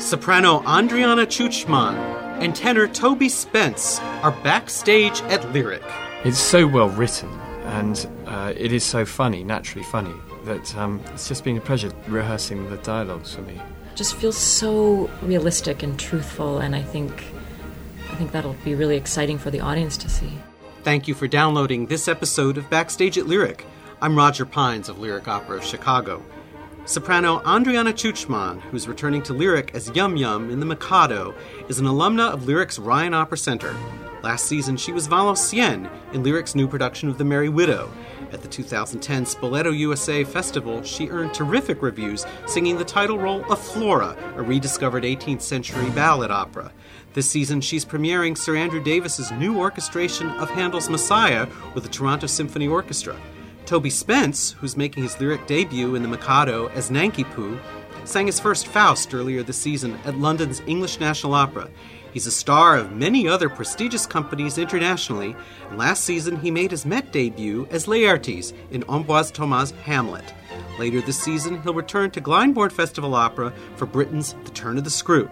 Soprano Andriana Chuchman and tenor Toby Spence are backstage at Lyric. It's so well written, and uh, it is so funny, naturally funny, that um, it's just been a pleasure rehearsing the dialogues for me. Just feels so realistic and truthful, and I think I think that'll be really exciting for the audience to see. Thank you for downloading this episode of Backstage at Lyric. I'm Roger Pines of Lyric Opera of Chicago. Soprano Andriana Chuchman, who's returning to Lyric as Yum Yum in The Mikado, is an alumna of Lyric's Ryan Opera Center. Last season, she was Valenciennes in Lyric's new production of The Merry Widow. At the 2010 Spoleto USA Festival, she earned terrific reviews singing the title role of Flora, a rediscovered 18th century ballad opera. This season, she's premiering Sir Andrew Davis's new orchestration of Handel's Messiah with the Toronto Symphony Orchestra. Toby Spence, who's making his lyric debut in The Mikado as Nanki Poo, sang his first Faust earlier this season at London's English National Opera. He's a star of many other prestigious companies internationally, and last season he made his Met debut as Laertes in Ambroise Thomas' Hamlet. Later this season, he'll return to Glyndebourne Festival Opera for Britten's The Turn of the Screw.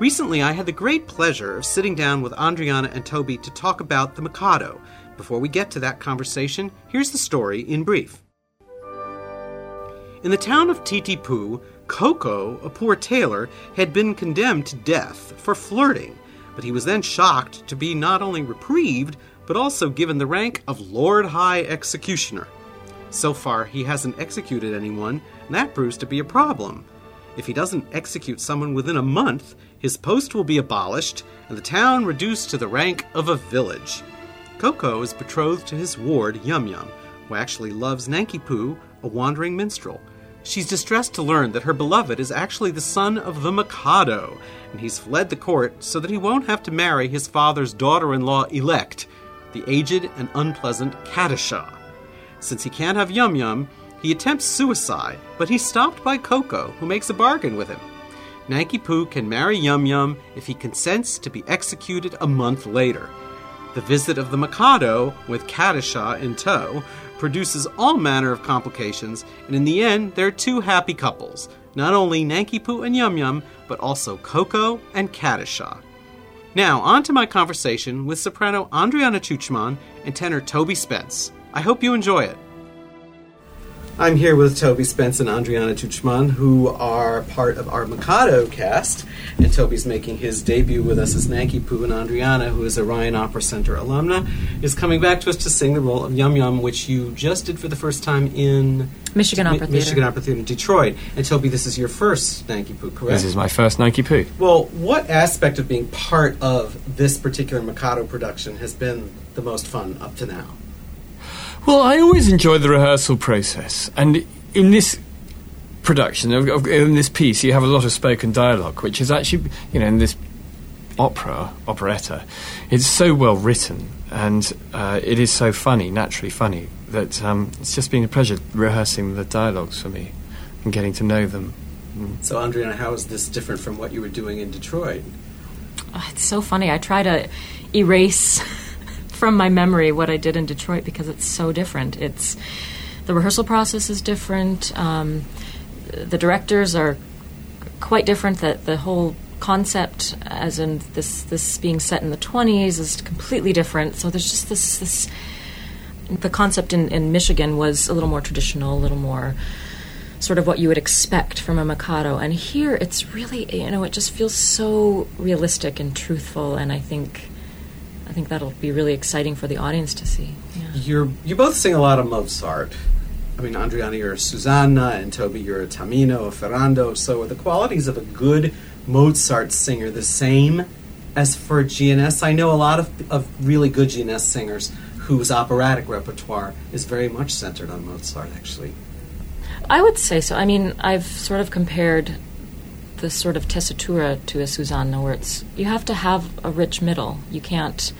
Recently, I had the great pleasure of sitting down with Andriana and Toby to talk about The Mikado, before we get to that conversation, here's the story in brief. In the town of Titipu, Ko-Ko, a poor tailor, had been condemned to death for flirting, but he was then shocked to be not only reprieved, but also given the rank of Lord High Executioner. So far, he hasn't executed anyone, and that proves to be a problem. If he doesn't execute someone within a month, his post will be abolished and the town reduced to the rank of a village. Ko-Ko is betrothed to his ward, Yum Yum, who actually loves Nanki Poo, a wandering minstrel. She's distressed to learn that her beloved is actually the son of the Mikado, and he's fled the court so that he won't have to marry his father's daughter in law elect, the aged and unpleasant Katisha. Since he can't have Yum Yum, he attempts suicide, but he's stopped by Ko-Ko, who makes a bargain with him. Nanki Poo can marry Yum Yum if he consents to be executed a month later. The visit of the Mikado, with Katisha in tow, produces all manner of complications, and in the end, there are two happy couples not only Nanki Poo and Yum Yum, but also Ko-Ko and Katisha. Now, on to my conversation with soprano Andriana Chuchman and tenor Toby Spence. I hope you enjoy it. I'm here with Toby Spence and Andriana Chuchman, who are part of our Mikado cast. And Toby's making his debut with us as Nanki Poo, and Andriana, who is a Ryan Opera Center alumna, is coming back to us to sing the role of Yum Yum, which you just did for the first time in Michigan Opera Theater. Michigan Opera Theater in Detroit. And Toby, this is your first Nanki Poo, correct? This is my first Nanki Poo. Well, what aspect of being part of this particular Mikado production has been the most fun up to now? Well, I always enjoy the rehearsal process, and in this production, in this piece, you have a lot of spoken dialogue, which is actually, you know, in this opera, operetta, it's so well written, and uh, it is so funny, naturally funny, that um, it's just been a pleasure rehearsing the dialogues for me and getting to know them. Mm. So, Andriana, how is this different from what you were doing in Detroit? Oh, it's so funny. I try to erase from my memory what I did in Detroit because it's so different. It's the rehearsal process is different. Um, the directors are quite different. That the whole concept, as in this this being set in the twenties, is completely different. So there's just this this. The concept in, in Michigan was a little more traditional, a little more sort of what you would expect from a Mikado. And here it's really, you know, it just feels so realistic and truthful. And I think I think that'll be really exciting for the audience to see. Yeah. You're you both sing a lot of Mozart. I mean, Andriana, you're a Susanna, and Toby, you're a Tamino, a Ferrando. So, are the qualities of a good Mozart singer the same as for G&S? I know a lot of, of really good G&S singers whose operatic repertoire is very much centered on Mozart, actually. I would say so. I mean, I've sort of compared the sort of tessitura to a Susanna, where it's you have to have a rich middle. You can't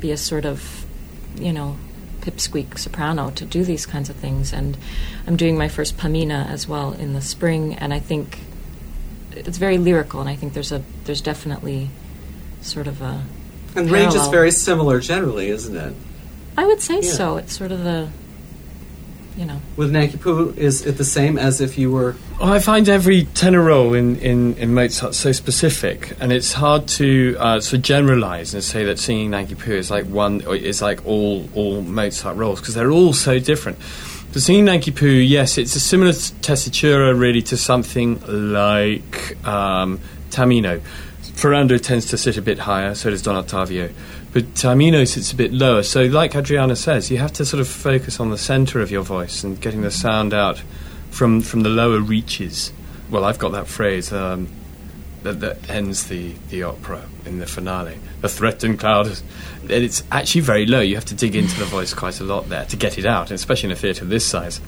be a sort of, you know, pipsqueak soprano to do these kinds of things. And I'm doing my first Pamina as well in the spring, and I think it's very lyrical, and I think there's a there's definitely sort of a And range is very similar generally, isn't it? I would say Yeah. so. It's sort of the, you know, With Nanki Poo, is it the same as if you were I find every tenor role in, in, in Mozart so specific, and it's hard to uh, sort of generalize and say that singing Nanki Poo is like one is like all all Mozart roles because they're all so different. The singing Nanki Poo, yes, it's a similar tessitura really to something like um, Tamino. Ferrando tends to sit a bit higher, so does Don Ottavio. But Tamino sits a bit lower. So, like Adriana says, you have to sort of focus on the centre of your voice and getting the sound out from from the lower reaches. Well, I've got that phrase um, that, that ends the, the opera in the finale. The threatened cloud, and it's actually very low. You have to dig into the voice quite a lot there to get it out, especially in a theatre this size.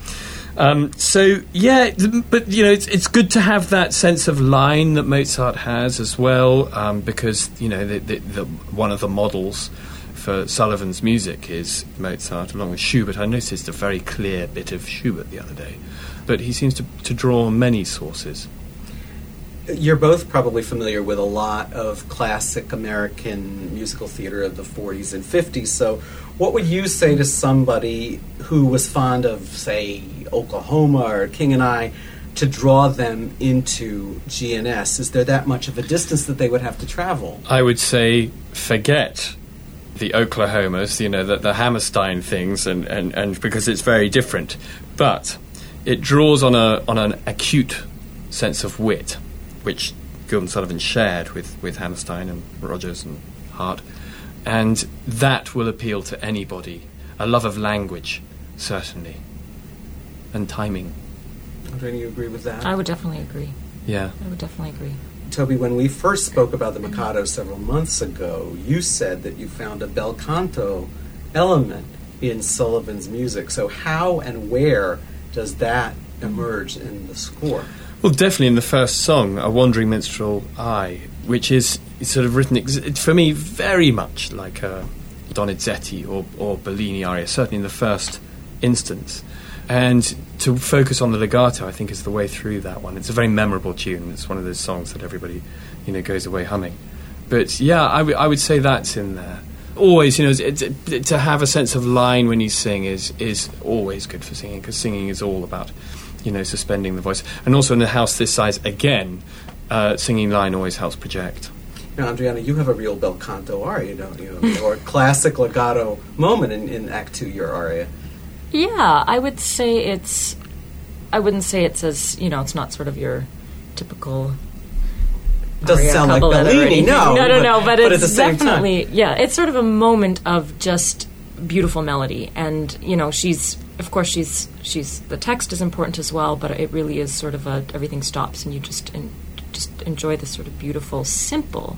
Um, so yeah, but you know, it's, it's good to have that sense of line that Mozart has as well, um, because you know, the, the, the, one of the models for Sullivan's music is Mozart, along with Schubert. I noticed a very clear bit of Schubert the other day, but he seems to, to draw many sources. You're both probably familiar with a lot of classic American musical theater of the 40s and 50s. So, what would you say to somebody who was fond of, say, Oklahoma or King and I, to draw them into G&S? Is there that much of a distance that they would have to travel? I would say forget the Oklahomas, you know, the, the Hammerstein things, and, and, and because it's very different. But it draws on a on an acute sense of wit, which Gilbert and Sullivan shared with, with Hammerstein and Rodgers and Hart, and that will appeal to anybody. A love of language, certainly, and timing. Do you agree with that? I would definitely agree. Yeah. I would definitely agree. Toby, when we first spoke about the Mikado several months ago, you said that you found a bel canto element in Sullivan's music. So, how and where does that emerge in the score? Well, definitely in the first song, A Wandering Minstrel I, which is sort of written ex- for me very much like a Donizetti or, or Bellini aria, certainly in the first instance. And to focus on the legato, I think, is the way through that one. It's a very memorable tune. It's one of those songs that everybody, you know, goes away humming. But yeah, I, w- I would say that's in there. Always, you know, it's, it's, to have a sense of line when you sing is is always good for singing because singing is all about, you know, suspending the voice. And also in a house this size, again, uh, singing line always helps project. Now, Adriana, you have a real bel canto aria, don't you? or classic legato moment in, in Act Two, your aria. Yeah, I would say it's. I wouldn't say it's as you know. It's not sort of your typical. Doesn't sound like Bellini, no. no, no, no. But, at it's the same time- definitely yeah. It's sort of a moment of just beautiful melody, and you know, she's of course she's she's the text is important as well, but it really is sort of a everything stops and you just en- just enjoy this sort of beautiful, simple,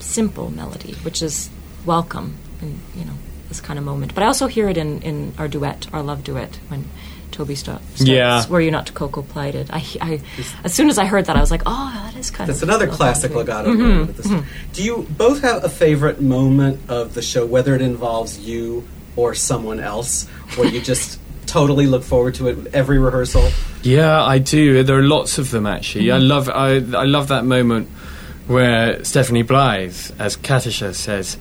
simple melody, which is welcome in you know this kind of moment. But I also hear it in, in our duet, our love duet, when Toby sto- starts. Yeah. Were you not to Ko-Ko plighted? I, I, as soon as I heard that, I was like, oh, that is kind That's of. That's another classic legato mm-hmm, moment. at this time. Do you both have a favorite moment of the show, whether it involves you or someone else, where you just totally look forward to it every rehearsal? Yeah, I do. There are lots of them actually. I mm-hmm. love I, I love that moment where Stephanie Blythe, as Katisha says,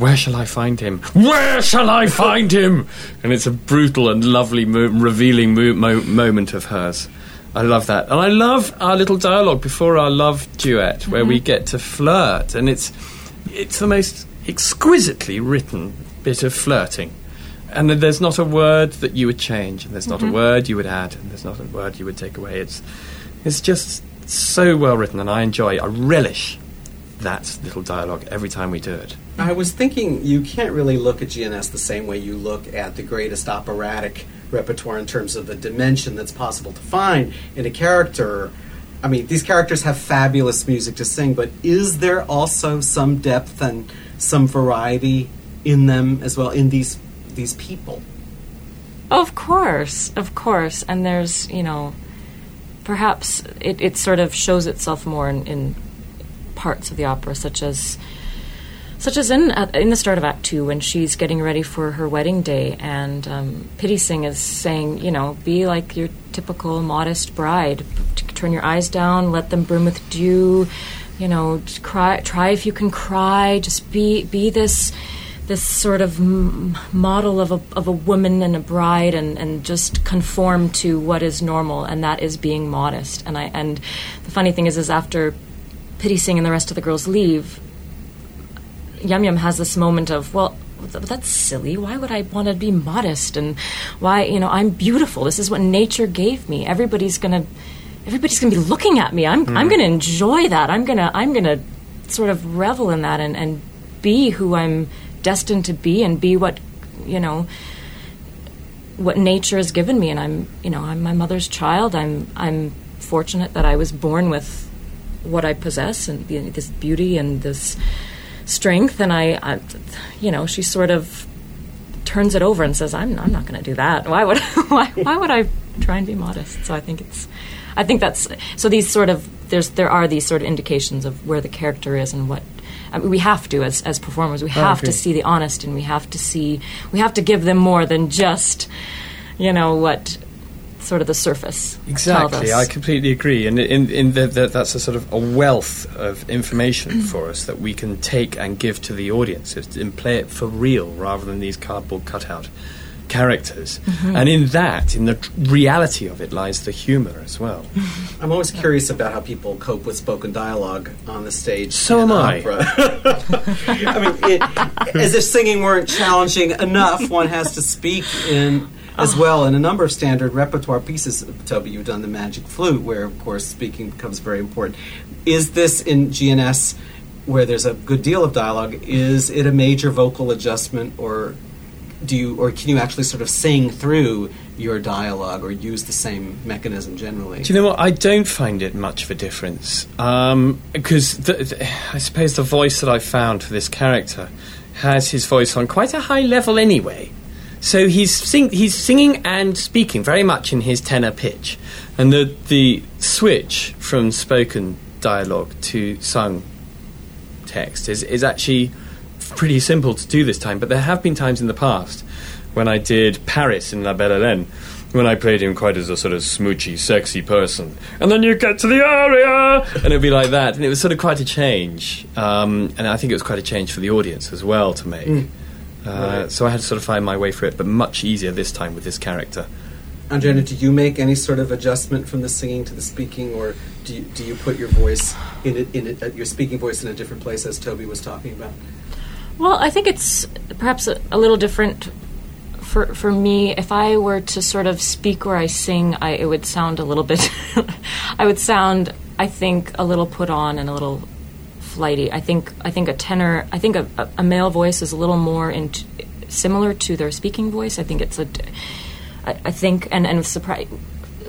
"Where shall I find him? Where shall I find him?" And it's a brutal and lovely, mo- revealing mo- mo- moment of hers. I love that, and I love our little dialogue before our love duet, where we mm-hmm. get to flirt, and it's it's the most exquisitely written bit of flirting. And there's not a word that you would change, and there's not a mm-hmm. word you would add, and there's not a word you would take away. It's, it's just so well written, and I enjoy, I relish that little dialogue every time we do it. I was thinking you can't really look at G&S the same way you look at the greatest operatic repertoire in terms of the dimension that's possible to find in a character. I mean, these characters have fabulous music to sing, but is there also some depth and some variety in them as well in these these people? Of course, of course. And there's, you know, perhaps it, it sort of shows itself more in, in parts of the opera, such as such as in at, in the start of Act Two when she's getting ready for her wedding day, and um, Pity is saying, you know, be like your typical modest bride, turn your eyes down, let them brim with dew, you know, cry, try if you can cry, just be be this this sort of m- model of a, of a woman and a bride and, and just conform to what is normal and that is being modest. And I and the funny thing is is after Pitti-Sing and the rest of the girls leave Yum Yum has this moment of, well, that's silly. Why would I want to be modest? And why, you know, I'm beautiful. This is what nature gave me. Everybody's gonna, everybody's gonna be looking at me. I'm, I'm hmm. gonna enjoy that. I'm gonna, I'm gonna sort of revel in that and, and be who I'm destined to be and be what, you know, what nature has given me. And I'm, you know, I'm my mother's child. I'm, I'm fortunate that I was born with what I possess and the, this beauty and this strength, and I, I, you know, she sort of turns it over and says, "I'm, I'm not going to do that. Why would, why, why would I try and be modest?" So I think it's, I think that's so. These sort of there's there are these sort of indications of where the character is and what. I mean, we have to as as performers. We oh, have to see the honest, and we have to see we have to give them more than just, you know, what sort of the surface. Exactly. I completely agree, and in, in the, the, that's a sort of a wealth of information for us that we can take and give to the audience and play it for real rather than these cardboard cutout characters. Mm-hmm. And in that, in the tr- reality of it, lies the humour as well. I'm always curious about how people cope with spoken dialogue on the stage. So am I. I mean, it, as if singing weren't challenging enough, one has to speak in as well. In a number of standard repertoire pieces, Toby, you've done the Magic Flute, where of course speaking becomes very important. Is this in G&S? Where there's a good deal of dialogue, is it a major vocal adjustment, or do you, or can you actually sort of sing through your dialogue, or use the same mechanism generally? Do you know what? I don't find it much of a difference um, because the, I suppose the voice that I found for this character has his voice on quite a high level anyway. So he's sing, he's singing and speaking very much in his tenor pitch, and the the switch from spoken dialogue to sung text is is actually pretty simple to do this time. But there have been times in the past when I did Paris in La Belle Hélène, when I played him quite as a sort of smoochy, sexy person, and then you get to the aria, and it'd be like that, and it was sort of quite a change, um, and I think it was quite a change for the audience as well to make. Uh, So I had to sort of find my way through it, but much easier this time with this character. Andrea, do you make any sort of adjustment from the singing to the speaking, or do you, do you put your voice in it, in it, uh, your speaking voice in a different place, as Toby was talking about? Well, I think it's perhaps a, a little different for for me. If I were to sort of speak where I sing, I, it would sound a little bit. I would sound, I think, a little put on and a little flighty. I think I think a tenor. I think a, a, male voice is a little more in similar to their speaking voice. I think it's a. I, I think and and sopra-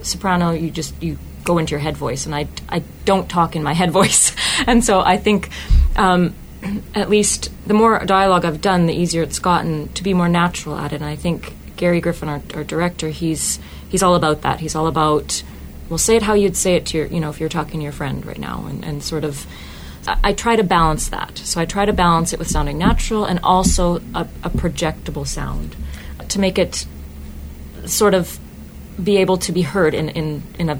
soprano, you just you go into your head voice, and I I don't talk in my head voice, and so I think. Um, at least the more dialogue I've done, the easier it's gotten to be more natural at it. And I think Gary Griffin, our, our director, he's he's all about that. He's all about well, say it how you'd say it to your, you know, if you're talking to your friend right now, and, and sort of. I, try to balance that. So I try to balance it with sounding natural and also a, a projectable sound to make it sort of be able to be heard in, in, in a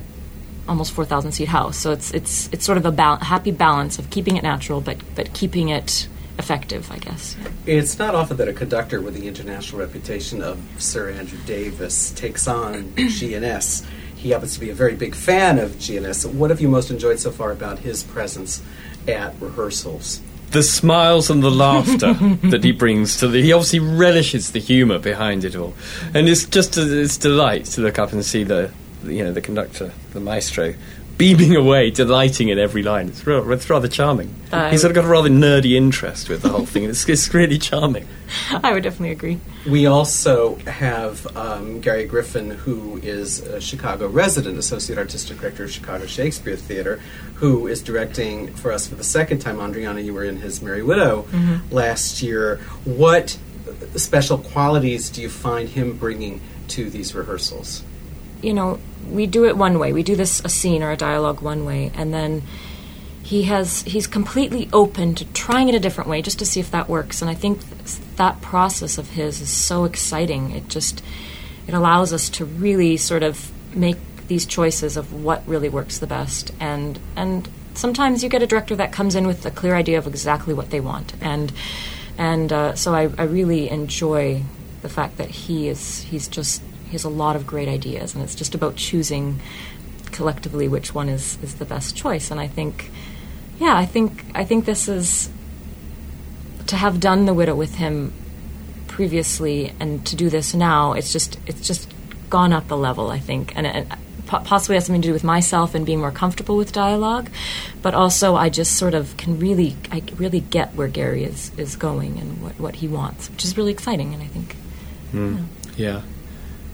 almost 4,000 seat house. So it's it's it's sort of a bal- happy balance of keeping it natural, but but keeping it effective, I guess. It's not often that a conductor with the international reputation of Sir Andrew Davis takes on G&S. He happens to be a very big fan of G&S. What have you most enjoyed so far about his presence at rehearsals? the smiles and the laughter that he brings to the. He obviously relishes the humour behind it all, and it's just a, it's delight to look up and see the you know the conductor, the maestro, beaming away, delighting in every line. It's, real, it's rather charming. Uh, He's sort of got a rather nerdy interest with the whole thing. It's, it's really charming. I would definitely agree. We also have um, Gary Griffin, who is a Chicago resident, Associate Artistic Director of Chicago Shakespeare Theater, who is directing for us for the second time. Andriana, you were in his Merry Widow last year. What special qualities do you find him bringing to these rehearsals? You know, we do it one way. We do this a scene or a dialogue one way, and then he has he's completely open to trying it a different way just to see if that works. And I think th- that process of his is so exciting. It just it allows us to really sort of make these choices of what really works the best. And and sometimes you get a director that comes in with a clear idea of exactly what they want. And and uh, so I, I really enjoy the fact that he is he's just he has a lot of great ideas, and it's just about choosing collectively which one is, is the best choice. And I think, yeah, I think I think this is to have done the widow with him previously and to do this now. It's just it's just gone up a level. I think, and it possibly has something to do with myself and being more comfortable with dialogue, but also I just sort of can really I really get where Gary is is going and what what he wants, which is really exciting. And I think, mm. yeah. yeah.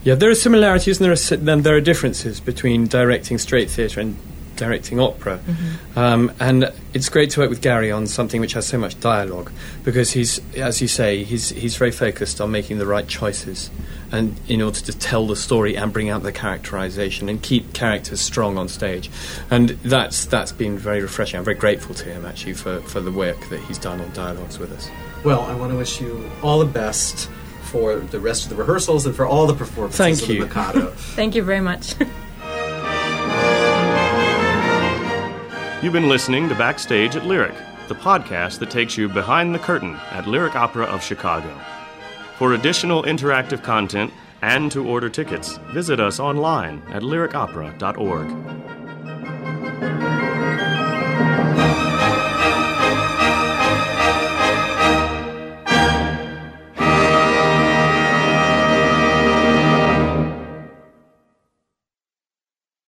Yeah, there are similarities and there are then there are differences between directing straight theatre and directing opera. Mm-hmm. Um, and it's great to work with Gary on something which has so much dialogue because he's, as you say, he's, he's very focused on making the right choices and in order to tell the story and bring out the characterization and keep characters strong on stage. And that's, that's been very refreshing. I'm very grateful to him actually for, for the work that he's done on dialogues with us. Well, I want to wish you all the best for the rest of the rehearsals and for all the performances Thank of you. the Mikado. Thank you very much. You've been listening to Backstage at Lyric, the podcast that takes you behind the curtain at Lyric Opera of Chicago. For additional interactive content and to order tickets, visit us online at lyricopera.org.